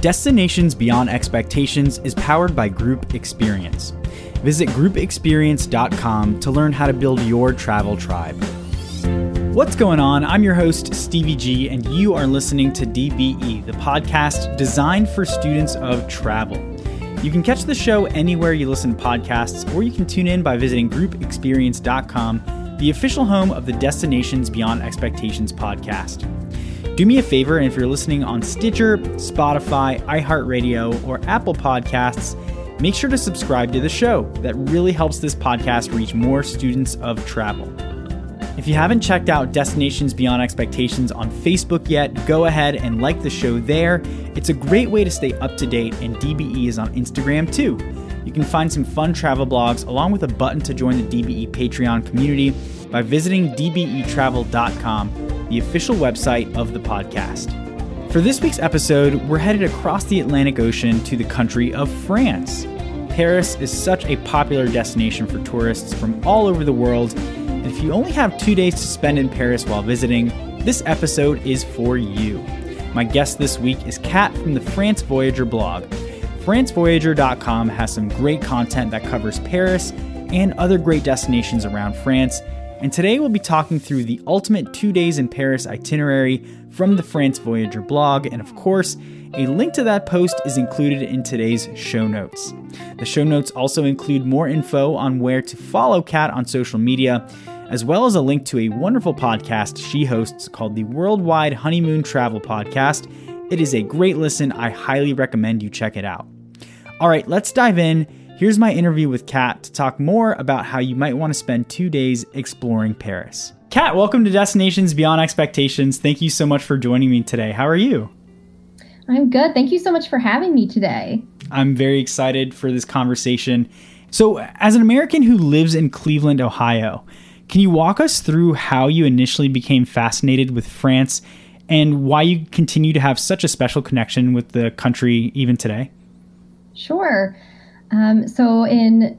Destinations Beyond Expectations is powered by Group Experience. Visit groupexperience.com to learn how to build your travel tribe. What's going on? I'm your host, Stevie G, and you are listening to DBE, the podcast designed for students of travel. You can catch the show anywhere you listen to podcasts, or you can tune in by visiting groupexperience.com, the official home of the Destinations Beyond Expectations podcast. Do me a favor, and if you're listening on Stitcher, Spotify, iHeartRadio, or Apple Podcasts, make sure to subscribe to the show. That really helps this podcast reach more students of travel. If you haven't checked out Destinations Beyond Expectations on Facebook yet, go ahead and like the show there. It's a great way to stay up to date, and DBE is on Instagram too. You can find some fun travel blogs along with a button to join the DBE Patreon community by visiting dbetravel.com the official website of the podcast. For this week's episode, we're headed across the Atlantic Ocean to the country of France. Paris is such a popular destination for tourists from all over the world, and if you only have two days to spend in Paris while visiting, this episode is for you. My guest this week is Kat from the France Voyager blog. FranceVoyager.com has some great content that covers Paris and other great destinations around France, and today we'll be talking through the ultimate two days in Paris itinerary from the France Voyager blog, and of course, a link to that post is included in today's show notes. The show notes also include more info on where to follow Kat on social media, as well as a link to a wonderful podcast she hosts called the Worldwide Honeymoon Travel Podcast. It is a great listen. I highly recommend you check it out. All right, let's dive in. Here's my interview with Kat to talk more about how you might want to spend two days exploring Paris. Kat, welcome to Destinations Beyond Expectations. Thank you so much for joining me today. How are you? I'm good. Thank you so much for having me today. I'm very excited for this conversation. So, as an American who lives in Cleveland, Ohio, can you walk us through how you initially became fascinated with France and why you continue to have such a special connection with the country even today? Sure. Um, so in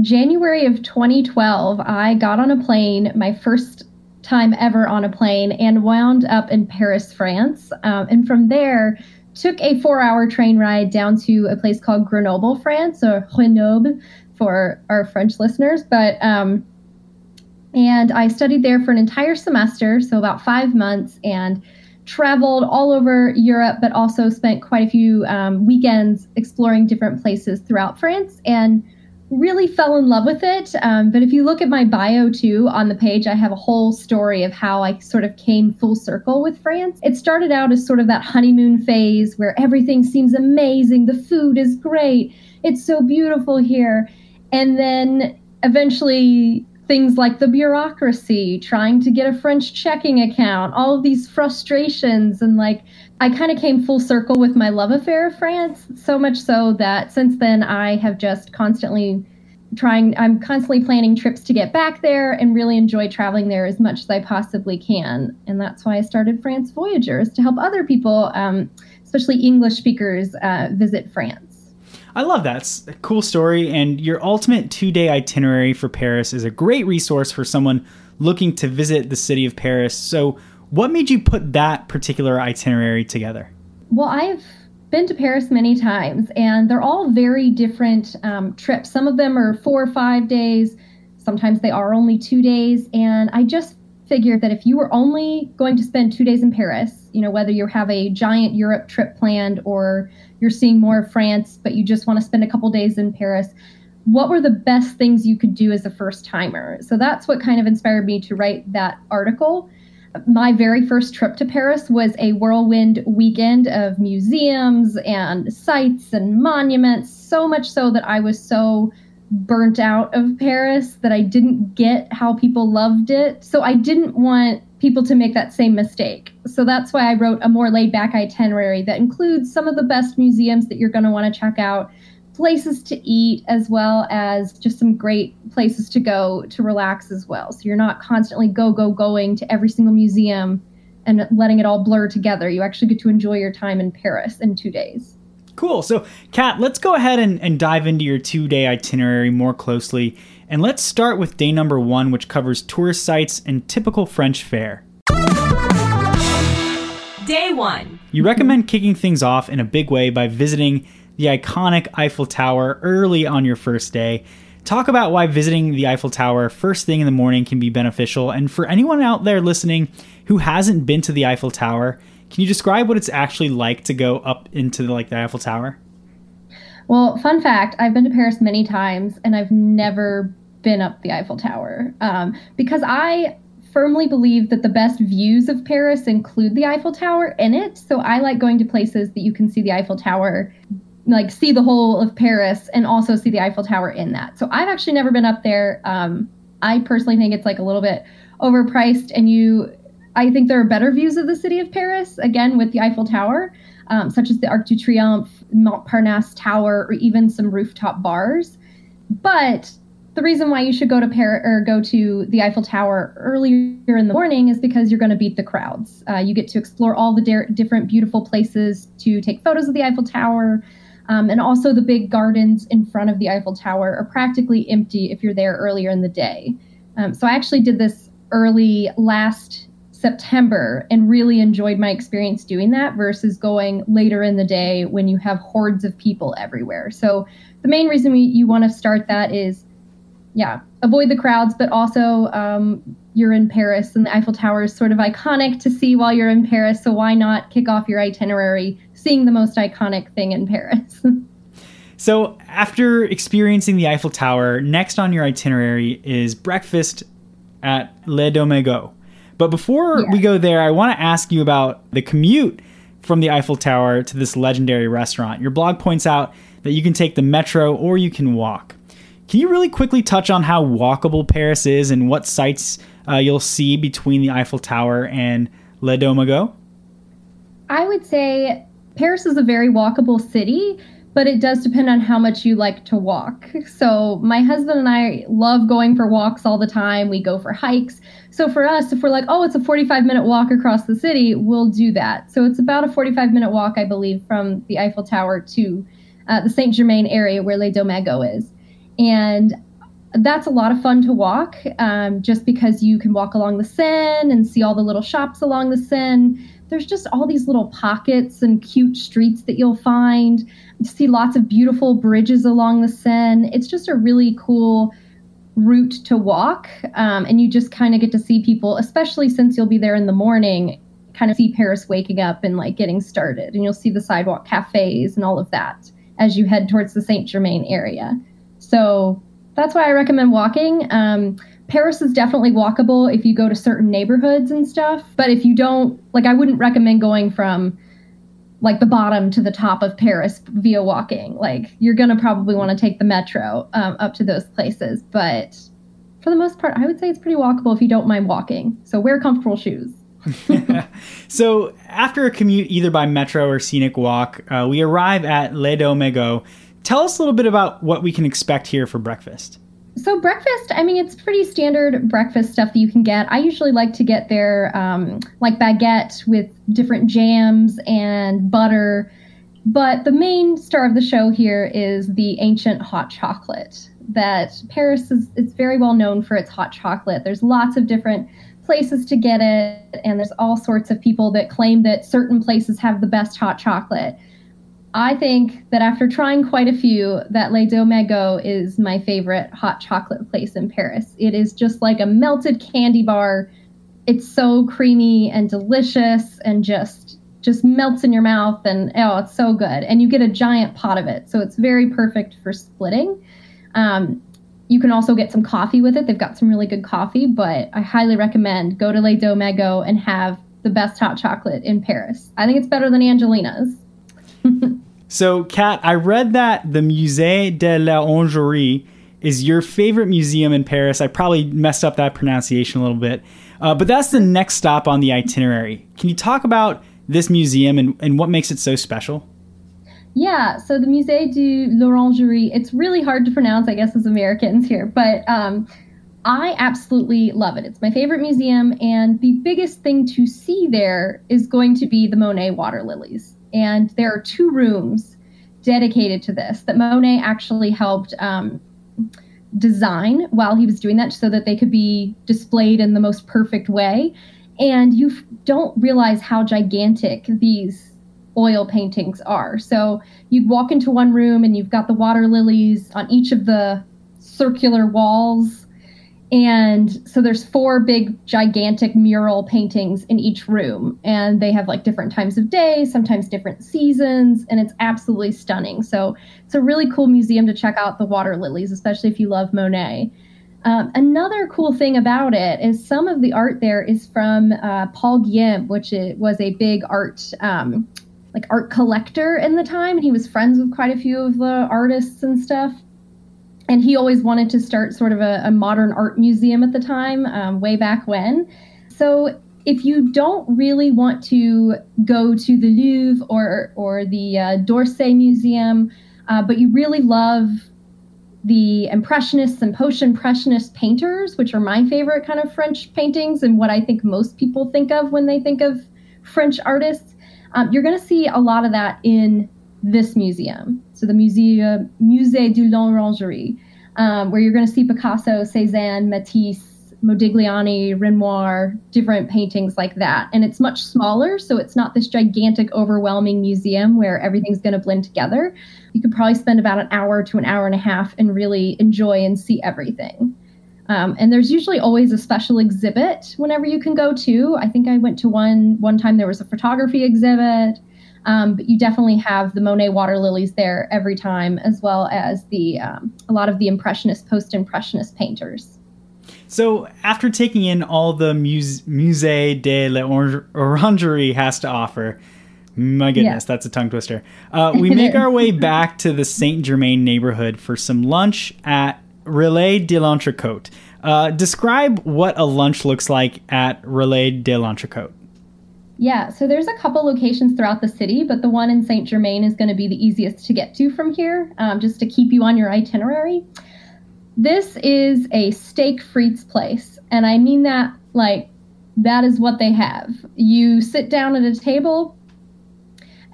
January of 2012, I got on a plane, my first time ever on a plane, and wound up in Paris, France. Um, and from there, took a four-hour train ride down to a place called Grenoble, France, or Grenoble for our French listeners. But um, and I studied there for an entire semester, so about five months, and traveled all over Europe, but also spent quite a few um, weekends exploring different places throughout France and really fell in love with it. Um, but if you look at my bio too on the page, I have a whole story of how I sort of came full circle with France. It started out as sort of that honeymoon phase where everything seems amazing, the food is great, it's so beautiful here. And then eventually things like the bureaucracy, trying to get a French checking account, all of these frustrations. And like, I kind of came full circle with my love affair of France, so much so that since then I have just constantly trying, I'm constantly planning trips to get back there and really enjoy traveling there as much as I possibly can. And that's why I started France Voyagers to help other people, um, especially English speakers, uh, visit France. I love that. It's a cool story. And your ultimate two day itinerary for Paris is a great resource for someone looking to visit the city of Paris. So, what made you put that particular itinerary together? Well, I've been to Paris many times, and they're all very different um, trips. Some of them are four or five days, sometimes they are only two days. And I just figured that if you were only going to spend two days in Paris, you know, whether you have a giant Europe trip planned or you're seeing more of France, but you just want to spend a couple days in Paris, what were the best things you could do as a first timer? So that's what kind of inspired me to write that article. My very first trip to Paris was a whirlwind weekend of museums and sites and monuments, so much so that I was so burnt out of Paris that I didn't get how people loved it. So I didn't want people to make that same mistake. So that's why I wrote a more laid back itinerary that includes some of the best museums that you're going to want to check out, places to eat, as well as just some great places to go to relax as well. So you're not constantly go, go, going to every single museum and letting it all blur together. You actually get to enjoy your time in Paris in two days. Cool. So, Kat, let's go ahead and, and dive into your two day itinerary more closely. And let's start with day number one, which covers tourist sites and typical French fare. Day one. You recommend kicking things off in a big way by visiting the iconic Eiffel Tower early on your first day. Talk about why visiting the Eiffel Tower first thing in the morning can be beneficial. And for anyone out there listening who hasn't been to the Eiffel Tower, can you describe what it's actually like to go up into the, like the Eiffel Tower? Well, fun fact: I've been to Paris many times, and I've never been up the Eiffel Tower um, because I firmly believe that the best views of Paris include the Eiffel Tower in it. So I like going to places that you can see the Eiffel Tower, like see the whole of Paris, and also see the Eiffel Tower in that. So I've actually never been up there. Um, I personally think it's like a little bit overpriced, and you, I think there are better views of the city of Paris again with the Eiffel Tower. Um, such as the Arc de Triomphe, Montparnasse Tower, or even some rooftop bars. But the reason why you should go to Paris or go to the Eiffel Tower earlier in the morning is because you're going to beat the crowds. Uh, you get to explore all the de- different beautiful places to take photos of the Eiffel Tower. Um, and also, the big gardens in front of the Eiffel Tower are practically empty if you're there earlier in the day. Um, so, I actually did this early last September and really enjoyed my experience doing that versus going later in the day when you have hordes of people everywhere. So, the main reason we, you want to start that is yeah, avoid the crowds, but also um, you're in Paris and the Eiffel Tower is sort of iconic to see while you're in Paris. So why not kick off your itinerary seeing the most iconic thing in Paris? so after experiencing the Eiffel Tower, next on your itinerary is breakfast at Les Deux Magots. But before yeah. we go there, I want to ask you about the commute from the Eiffel Tower to this legendary restaurant. Your blog points out that you can take the metro or you can walk. Can you really quickly touch on how walkable Paris is and what sights uh, you'll see between the Eiffel Tower and Les Deux Magots? I would say Paris is a very walkable city, but it does depend on how much you like to walk. So, my husband and I love going for walks all the time. We go for hikes. So, for us, if we're like, oh, it's a 45 minute walk across the city, we'll do that. So, it's about a 45 minute walk, I believe, from the Eiffel Tower to uh, the Saint Germain area where Les Deux Magots is. And that's a lot of fun to walk um, just because you can walk along the Seine and see all the little shops along the Seine. There's just all these little pockets and cute streets that you'll find. You see lots of beautiful bridges along the Seine. It's just a really cool route to walk. Um, and you just kind of get to see people, especially since you'll be there in the morning, kind of see Paris waking up and like getting started. And you'll see the sidewalk cafes and all of that as you head towards the Saint Germain area. So that's why I recommend walking. Um, Paris is definitely walkable if you go to certain neighborhoods and stuff. But if you don't, like, I wouldn't recommend going from like the bottom to the top of Paris via walking. Like, you're going to probably want to take the metro um, up to those places. But for the most part, I would say it's pretty walkable if you don't mind walking. So wear comfortable shoes. so after a commute either by metro or scenic walk, uh, we arrive at Les Deux Magots Tell us a little bit about what we can expect here for breakfast. So breakfast, I mean, it's pretty standard breakfast stuff that you can get. I usually like to get their um, like baguette with different jams and butter. But the main star of the show here is the ancient hot chocolate. That Paris is it's very well known for its hot chocolate. There's lots of different places to get it, and there's all sorts of people that claim that certain places have the best hot chocolate. I think that after trying quite a few, that Les Deux Magots is my favorite hot chocolate place in Paris. It is just like a melted candy bar. It's so creamy and delicious and just just melts in your mouth and oh, it's so good. And you get a giant pot of it, so it's very perfect for splitting. Um, you can also get some coffee with it. They've got some really good coffee, but I highly recommend go to Les Deux Magots and have the best hot chocolate in Paris. I think it's better than Angelina's. So, Kat, I read that the Musée de la l'Orangerie is your favorite museum in Paris. I probably messed up that pronunciation a little bit, uh, but that's the next stop on the itinerary. Can you talk about this museum and, and what makes it so special? Yeah, so the Musée de l'Orangerie, it's really hard to pronounce, I guess, as Americans here, but um, I absolutely love it. It's my favorite museum, and the biggest thing to see there is going to be the Monet water lilies. And there are two rooms dedicated to this that Monet actually helped um, design while he was doing that so that they could be displayed in the most perfect way. And you don't realize how gigantic these oil paintings are. So you walk into one room and you've got the water lilies on each of the circular walls and so there's four big gigantic mural paintings in each room. And they have like different times of day sometimes different seasons and it's absolutely stunning. So it's a really cool museum to check out the water lilies especially if you love monet. Um, another cool thing about it is some of the art there is from uh, Paul Guillaume which was a big art um, like art collector in the time. And he was friends with quite a few of the artists and stuff and he always wanted to start sort of a, a modern art museum at the time, um, way back when. So if you don't really want to go to the Louvre or or the uh, d'Orsay Museum, uh, but you really love the Impressionists and post-impressionist painters, which are my favorite kind of French paintings and what I think most people think of when they think of French artists, um, you're going to see a lot of that in this museum. So the Musée, Musée de l'Orangerie, um, where you're going to see Picasso, Cézanne, Matisse, Modigliani, Renoir, different paintings like that. And it's much smaller, so it's not this gigantic, overwhelming museum where everything's going to blend together. You could probably spend about an hour to an hour and a half and really enjoy and see everything. Um, and there's usually always a special exhibit whenever you can go to. I think I went to one one time. There was a photography exhibit. Um, but you definitely have the Monet water lilies there every time, as well as the um, a lot of the impressionist, post-impressionist painters. So, after taking in all the Muse- Musée de l'Orangerie has to offer, my goodness, yeah. that's a tongue twister. Uh, we make our way back to the Saint Germain neighborhood for some lunch at Relais de l'Entrecote. Uh, describe what a lunch looks like at Relais de l'Entrecote. Yeah, so there's a couple locations throughout the city, but the one in Saint Germain is going to be the easiest to get to from here, um, just to keep you on your itinerary. This is a steak frites place, and I mean that like that is what they have. You sit down at a table,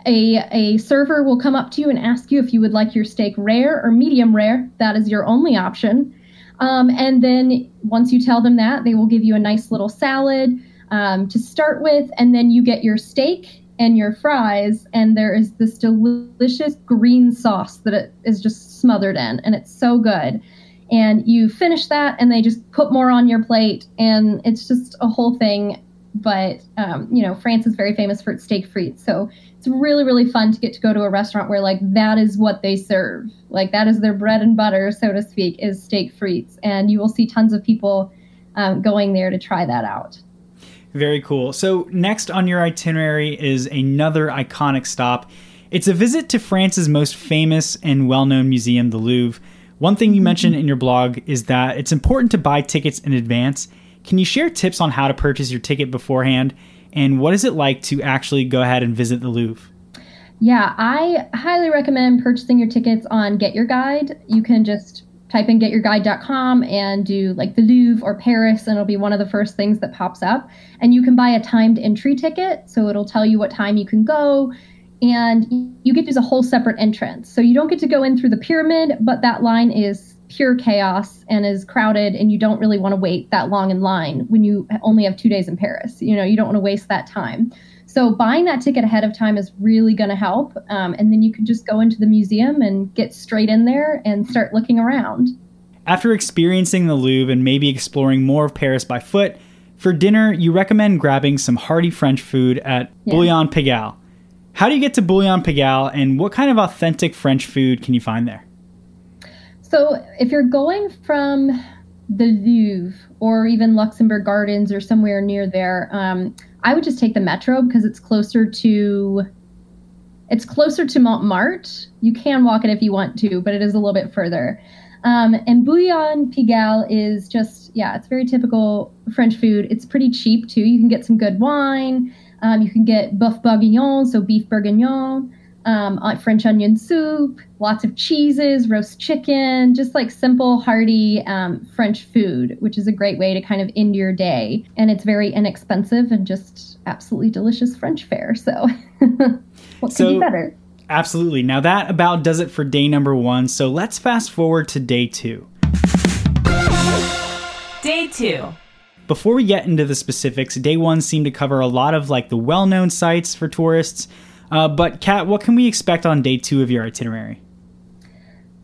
a, a server will come up to you and ask you if you would like your steak rare or medium rare. That is your only option. Um, and then once you tell them that, they will give you a nice little salad um, to start with, and then you get your steak and your fries, and there is this delicious green sauce that it is just smothered in, and it's so good. And you finish that, and they just put more on your plate, and it's just a whole thing. But um, you know, France is very famous for its steak frites, so it's really really fun to get to go to a restaurant where like that is what they serve, like that is their bread and butter, so to speak, is steak frites, and you will see tons of people um, going there to try that out. Very cool. So, next on your itinerary is another iconic stop. It's a visit to France's most famous and well known museum, the Louvre. One thing you mm-hmm. mentioned in your blog is that it's important to buy tickets in advance. Can you share tips on how to purchase your ticket beforehand? And what is it like to actually go ahead and visit the Louvre? Yeah, I highly recommend purchasing your tickets on Get Your Guide. You can just type in getyourguide.com and do like the Louvre or Paris, and it'll be one of the first things that pops up. And you can buy a timed entry ticket, so it'll tell you what time you can go. And you get to use a whole separate entrance. So you don't get to go in through the pyramid, but that line is pure chaos and is crowded, and you don't really want to wait that long in line when you only have two days in Paris. You know, you don't want to waste that time. So buying that ticket ahead of time is really going to help. Um, and then you can just go into the museum and get straight in there and start looking around. After experiencing the Louvre and maybe exploring more of Paris by foot, for dinner, you recommend grabbing some hearty French food at yeah. Bouillon Pigalle. How do you get to Bouillon Pigalle, and what kind of authentic French food can you find there? So, if you're going from the Louvre or even Luxembourg Gardens or somewhere near there, um, I would just take the metro because it's closer to it's closer to Montmartre. You can walk it if you want to, but it is a little bit further. Um, and Bouillon Pigalle is just yeah, it's very typical French food. It's pretty cheap too. You can get some good wine. Um, you can get boeuf bourguignon, so beef bourguignon um, uh, French onion soup, lots of cheeses, roast chicken, just like simple, hearty um, French food, which is a great way to kind of end your day. And it's very inexpensive and just absolutely delicious French fare. So, what so, could be better? Absolutely. Now, that about does it for day number one. So, let's fast forward to day two. Day two. Before we get into the specifics, day one seemed to cover a lot of like the well known sites for tourists Uh, but, Kat, what can we expect on day two of your itinerary?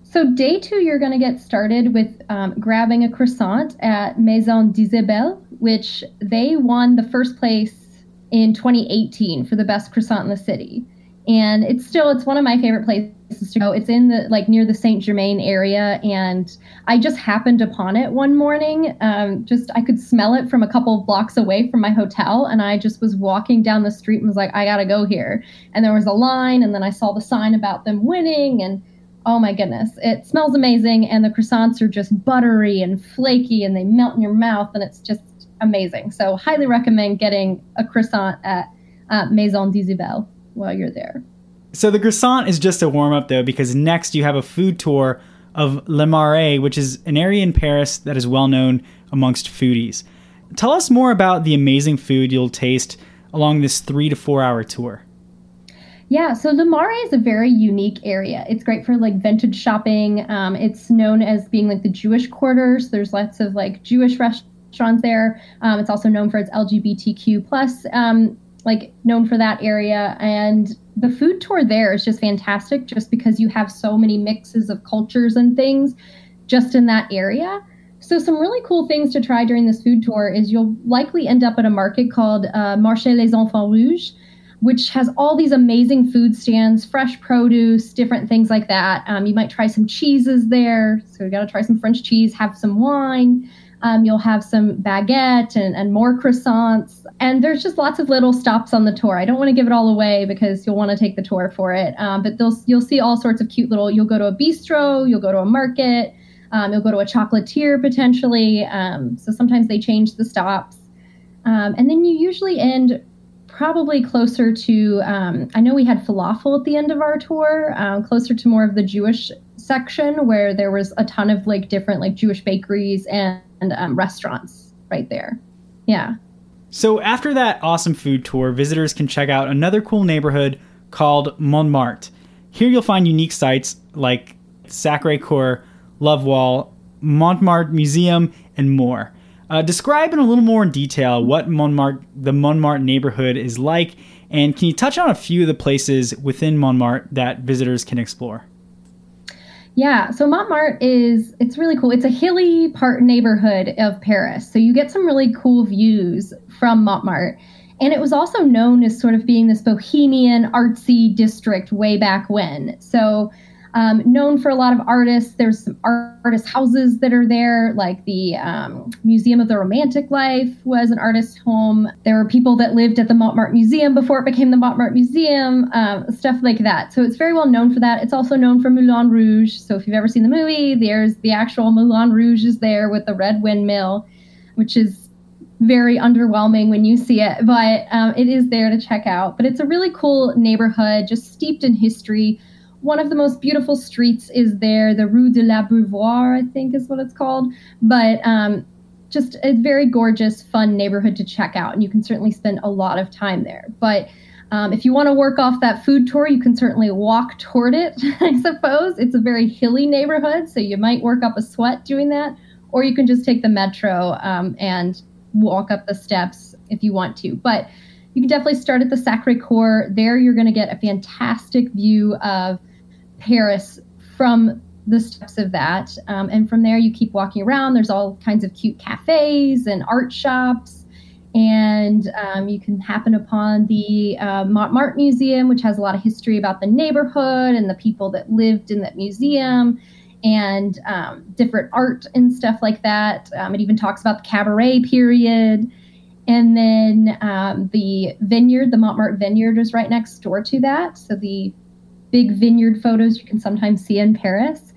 So, day two, you're going to get started with um, grabbing a croissant at Maison d'Isabelle, which they won the first place in 2018 for the best croissant in the city. And it's still, it's one of my favorite places to go. It's in the, like, near the Saint Germain area. And I just happened upon it one morning. Um, just, I could smell it from a couple of blocks away from my hotel. And I just was walking down the street and was like, I got to go here. And there was a line. And then I saw the sign about them winning. And oh my goodness, it smells amazing, and the croissants are just buttery and flaky, and they melt in your mouth, and it's just amazing. So, highly recommend getting a croissant at uh, Maison d'Isabelle while you're there. So, the croissant is just a warm up, though, because next you have a food tour of Le Marais, which is an area in Paris that is well known amongst foodies. Tell us more about the amazing food you'll taste along this three to four hour tour. Yeah, so Le Marais is a very unique area. It's great for like vintage shopping. Um, it's known as being like the Jewish quarter. So there's lots of like Jewish restaurants there. Um, it's also known for its LGBTQ plus, um, like known for that area. And the food tour there is just fantastic, just because you have so many mixes of cultures and things just in that area. So some really cool things to try during this food tour is you'll likely end up at a market called uh, Marché les Enfants Rouges which has all these amazing food stands, fresh produce, different things like that. Um, you might try some cheeses there. So you got to try some French cheese, have some wine. Um, you'll have some baguette and, and more croissants. And there's just lots of little stops on the tour. I don't want to give it all away because you'll want to take the tour for it. Um, but you'll see all sorts of cute little, you'll go to a bistro, you'll go to a market, um, you'll go to a chocolatier potentially. Um, so sometimes they change the stops. Um, and then you usually end probably closer to um, i know we had falafel at the end of our tour closer to more of the jewish section where there was a ton of like different like jewish bakeries and, and um, restaurants right there. Yeah. So after that awesome food tour visitors can check out another cool neighborhood called montmartre. Here you'll find unique sites like sacre coeur love wall montmartre museum and more. Uh, describe in a little more detail what Montmartre, the Montmartre neighborhood is like, and can you touch on a few of the places within Montmartre that visitors can explore? Yeah, so Montmartre is it's really cool. It's a hilly part neighborhood of Paris. So you get some really cool views from Montmartre. And it was also known as sort of being this bohemian artsy district way back when. So um, known for a lot of artists. There's some artist houses that are there, like the um, Museum of the Romantic Life was an artist home. There were people that lived at the Montmartre Museum before it became the Montmartre Museum, um, stuff like that. So it's very well known for that. It's also known for Moulin Rouge. So if you've ever seen the movie, there's the actual Moulin Rouge is there with the red windmill, which is very underwhelming when you see it, but um, it is there to check out. But it's a really cool neighborhood, just steeped in history one of the most beautiful streets is there, the Rue de la l'Abreuvoir, I think is what it's called. But um, just a very gorgeous, fun neighborhood to check out, and you can certainly spend a lot of time there. But um, if you want to work off that food tour, you can certainly walk toward it, I suppose. It's a very hilly neighborhood, so you might work up a sweat doing that, or you can just take the metro um, and walk up the steps if you want to. But you can definitely start at the Sacre Coeur. There, you're going to get a fantastic view of Paris from the steps of that. Um, and from there, you keep walking around. There's all kinds of cute cafes and art shops. And um, you can happen upon the uh, Montmartre Museum, which has a lot of history about the neighborhood and the people that lived in that museum and um, different art and stuff like that. Um, it even talks about the cabaret period. And then um, the vineyard, the Montmartre Vineyard, is right next door to that. So the big vineyard photos you can sometimes see in Paris.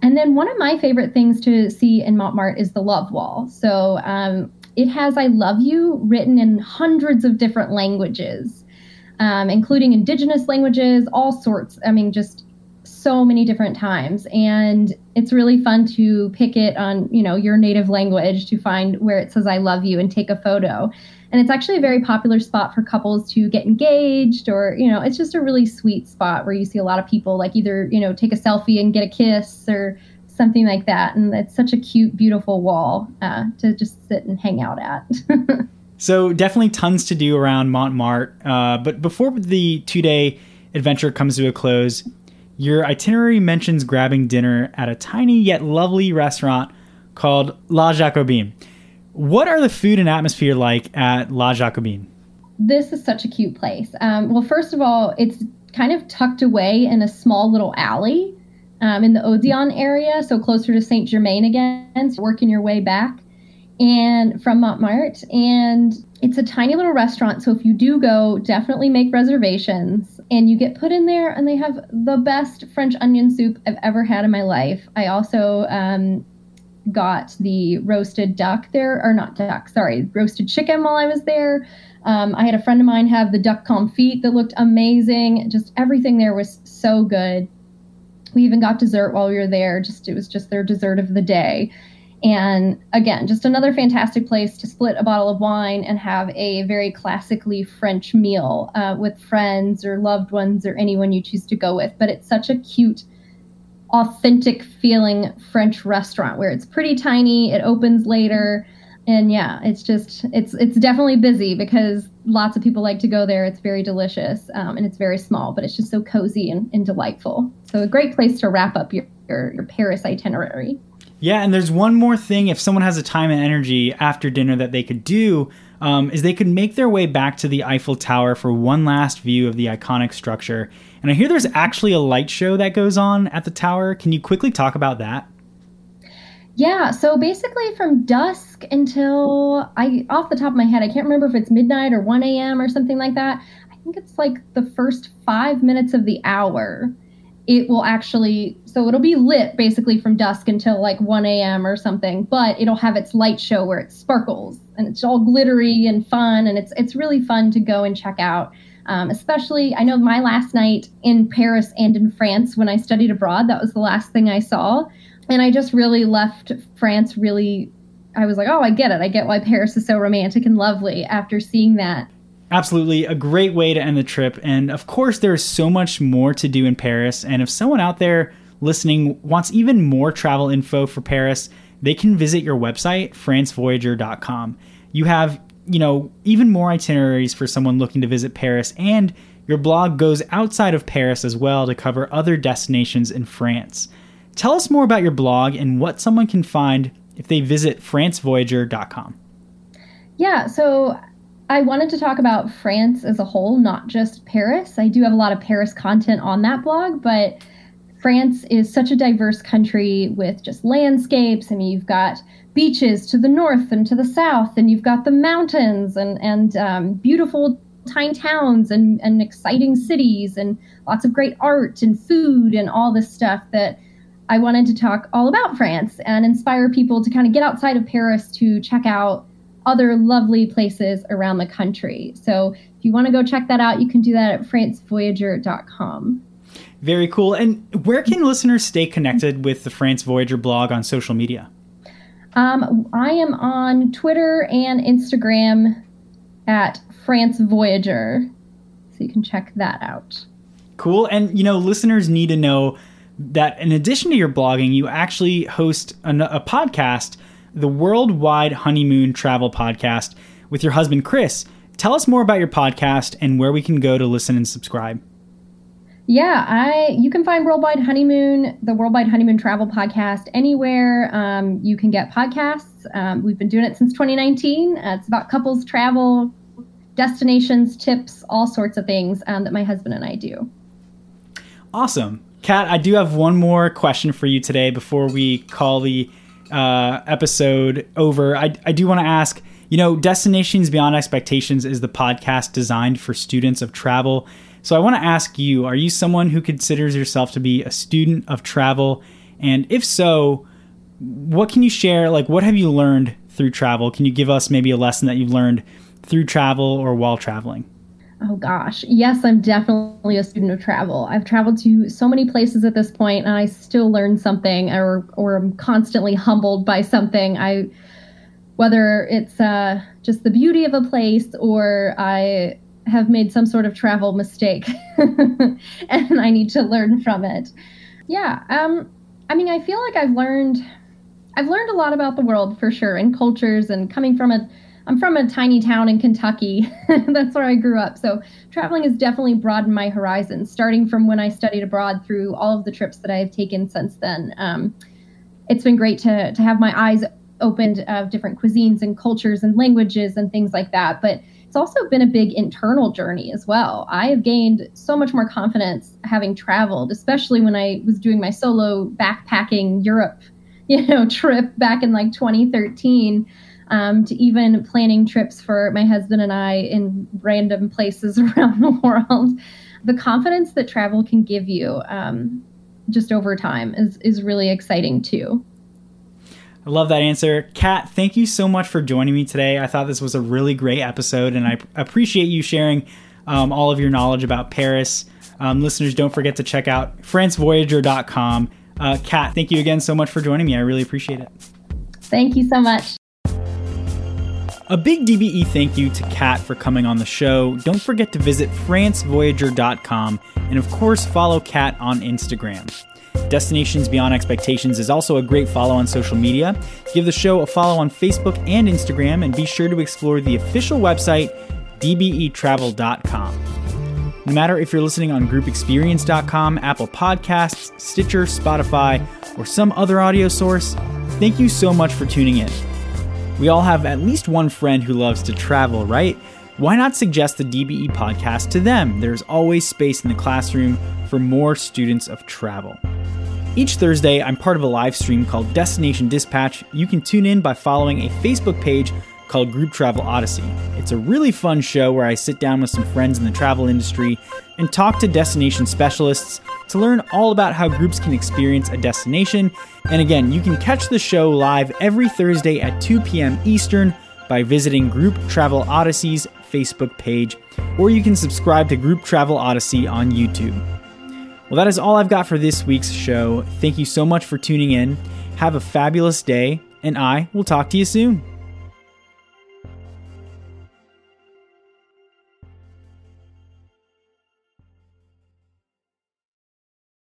And then one of my favorite things to see in Montmartre is the Love Wall. So um, it has I Love You written in hundreds of different languages, um, including indigenous languages, all sorts. I mean, just so many different times. And it's really fun to pick it on, you know, your native language to find where it says I love you and take a photo. And it's actually a very popular spot for couples to get engaged, or, you know, it's just a really sweet spot where you see a lot of people like either, you know, take a selfie and get a kiss or something like that. And it's such a cute, beautiful wall uh, to just sit and hang out at. so, definitely tons to do around Montmartre. Uh, but before the two day adventure comes to a close, your itinerary mentions grabbing dinner at a tiny yet lovely restaurant called La Jacobine. What are the food and atmosphere like at La Jacobine? This is such a cute place. Um, well, first of all, it's kind of tucked away in a small little alley um, in the Odeon area, so closer to Saint Germain again, so working your way back and from Montmartre. And it's a tiny little restaurant. So if you do go, definitely make reservations. And you get put in there, and they have the best French onion soup I've ever had in my life. I also um, got the roasted duck there, or not duck, sorry, roasted chicken while I was there. Um, I had a friend of mine have the duck confit that looked amazing. Just everything there was so good. We even got dessert while we were there. Just it was just their dessert of the day. And again, just another fantastic place to split a bottle of wine and have a very classically French meal uh, with friends or loved ones or anyone you choose to go with. But it's such a cute, authentic feeling French restaurant where it's pretty tiny, it opens later. And yeah, it's just it's it's definitely busy because lots of people like to go there. It's very delicious um, and it's very small, but it's just so cozy and, and delightful. So a great place to wrap up your, your, your Paris itinerary. Yeah, and there's one more thing if someone has a time and energy after dinner that they could do um, is they could make their way back to the Eiffel Tower for one last view of the iconic structure. And I hear there's actually a light show that goes on at the tower. Can you quickly talk about that? Yeah, so basically from dusk until I off the top of my head, I can't remember if it's midnight or 1 a.m. or something like that. I think it's like the first five minutes of the hour it will actually so it'll be lit basically from dusk until like 1 a.m or something but it'll have its light show where it sparkles and it's all glittery and fun and it's it's really fun to go and check out um, especially i know my last night in paris and in france when i studied abroad that was the last thing i saw and i just really left france really i was like oh i get it. I get why paris is so romantic and lovely after seeing that Absolutely, a great way to end the trip. And of course, there's so much more to do in Paris. And if someone out there listening wants even more travel info for Paris, they can visit your website, francevoyager.com. You have, you know, even more itineraries for someone looking to visit Paris, and your blog goes outside of Paris as well to cover other destinations in France. Tell us more about your blog and what someone can find if they visit francevoyager.com. Yeah, so I wanted to talk about France as a whole, not just Paris. I do have a lot of Paris content on that blog, but France is such a diverse country with just landscapes. I mean, you've got beaches to the north and to the south, and you've got the mountains and and um, beautiful tiny towns and, and exciting cities and lots of great art and food and all this stuff that I wanted to talk all about France and inspire people to kind of get outside of Paris to check out other lovely places around the country. So if you want to go check that out, you can do that at francevoyager.com. Very cool. And where can listeners stay connected with the France Voyager blog on social media? Um, I am on Twitter and Instagram at France Voyager. So you can check that out. Cool. And, you know, listeners need to know that in addition to your blogging, you actually host a, a podcast the Worldwide Honeymoon Travel Podcast with your husband, Chris. Tell us more about your podcast and where we can go to listen and subscribe. Yeah, I you can find Worldwide Honeymoon, the Worldwide Honeymoon Travel Podcast, anywhere um, you can get podcasts. Um, we've been doing it since 2019. Uh, it's about couples travel, destinations, tips, all sorts of things um, that my husband and I do. Awesome. Kat, I do have one more question for you today before we call the uh, episode over, I, I do want to ask you know, Destinations Beyond Expectations is the podcast designed for students of travel. So I want to ask you are you someone who considers yourself to be a student of travel? And if so, what can you share? Like, what have you learned through travel? Can you give us maybe a lesson that you've learned through travel or while traveling? Oh gosh, yes, I'm definitely a student of travel. I've traveled to so many places at this point, and I still learn something, or or I'm constantly humbled by something. I, whether it's uh, just the beauty of a place, or I have made some sort of travel mistake, and I need to learn from it. Yeah, um, I mean, I feel like I've learned, I've learned a lot about the world for sure, and cultures, and coming from a I'm from a tiny town in Kentucky. That's where I grew up. So traveling has definitely broadened my horizons, starting from when I studied abroad through all of the trips that I've taken since then. Um, it's been great to to have my eyes opened of different cuisines and cultures and languages and things like that. But it's also been a big internal journey as well. I have gained so much more confidence having traveled, especially when I was doing my solo backpacking Europe, you know, trip back in like 2013. Um, to even planning trips for my husband and I in random places around the world. The confidence that travel can give you um, just over time is, is really exciting too. I love that answer. Kat, thank you so much for joining me today. I thought this was a really great episode, and I appreciate you sharing um, all of your knowledge about Paris. Um, listeners, don't forget to check out francevoyager.com. Uh, Kat, thank you again so much for joining me. I really appreciate it. Thank you so much. A big DBE thank you to Kat for coming on the show. Don't forget to visit francevoyager.com and, of course, follow Kat on Instagram. Destinations Beyond Expectations is also a great follow on social media. Give the show a follow on Facebook and Instagram, and be sure to explore the official website, dbetravel.com. No matter if you're listening on groupexperience.com, Apple Podcasts, Stitcher, Spotify, or some other audio source, thank you so much for tuning in. We all have at least one friend who loves to travel, right? Why not suggest the DBE podcast to them? There's always space in the classroom for more students of travel. Each Thursday, I'm part of a live stream called Destination Dispatch. You can tune in by following a Facebook page called Group Travel Odyssey. It's a really fun show where I sit down with some friends in the travel industry and talk to destination specialists to learn all about how groups can experience a destination. And again, you can catch the show live every Thursday at 2 p.m. Eastern by visiting Group Travel Odyssey's Facebook page, or you can subscribe to Group Travel Odyssey on YouTube. Well, that is all I've got for this week's show. Thank you so much for tuning in. Have a fabulous day, and I will talk to you soon.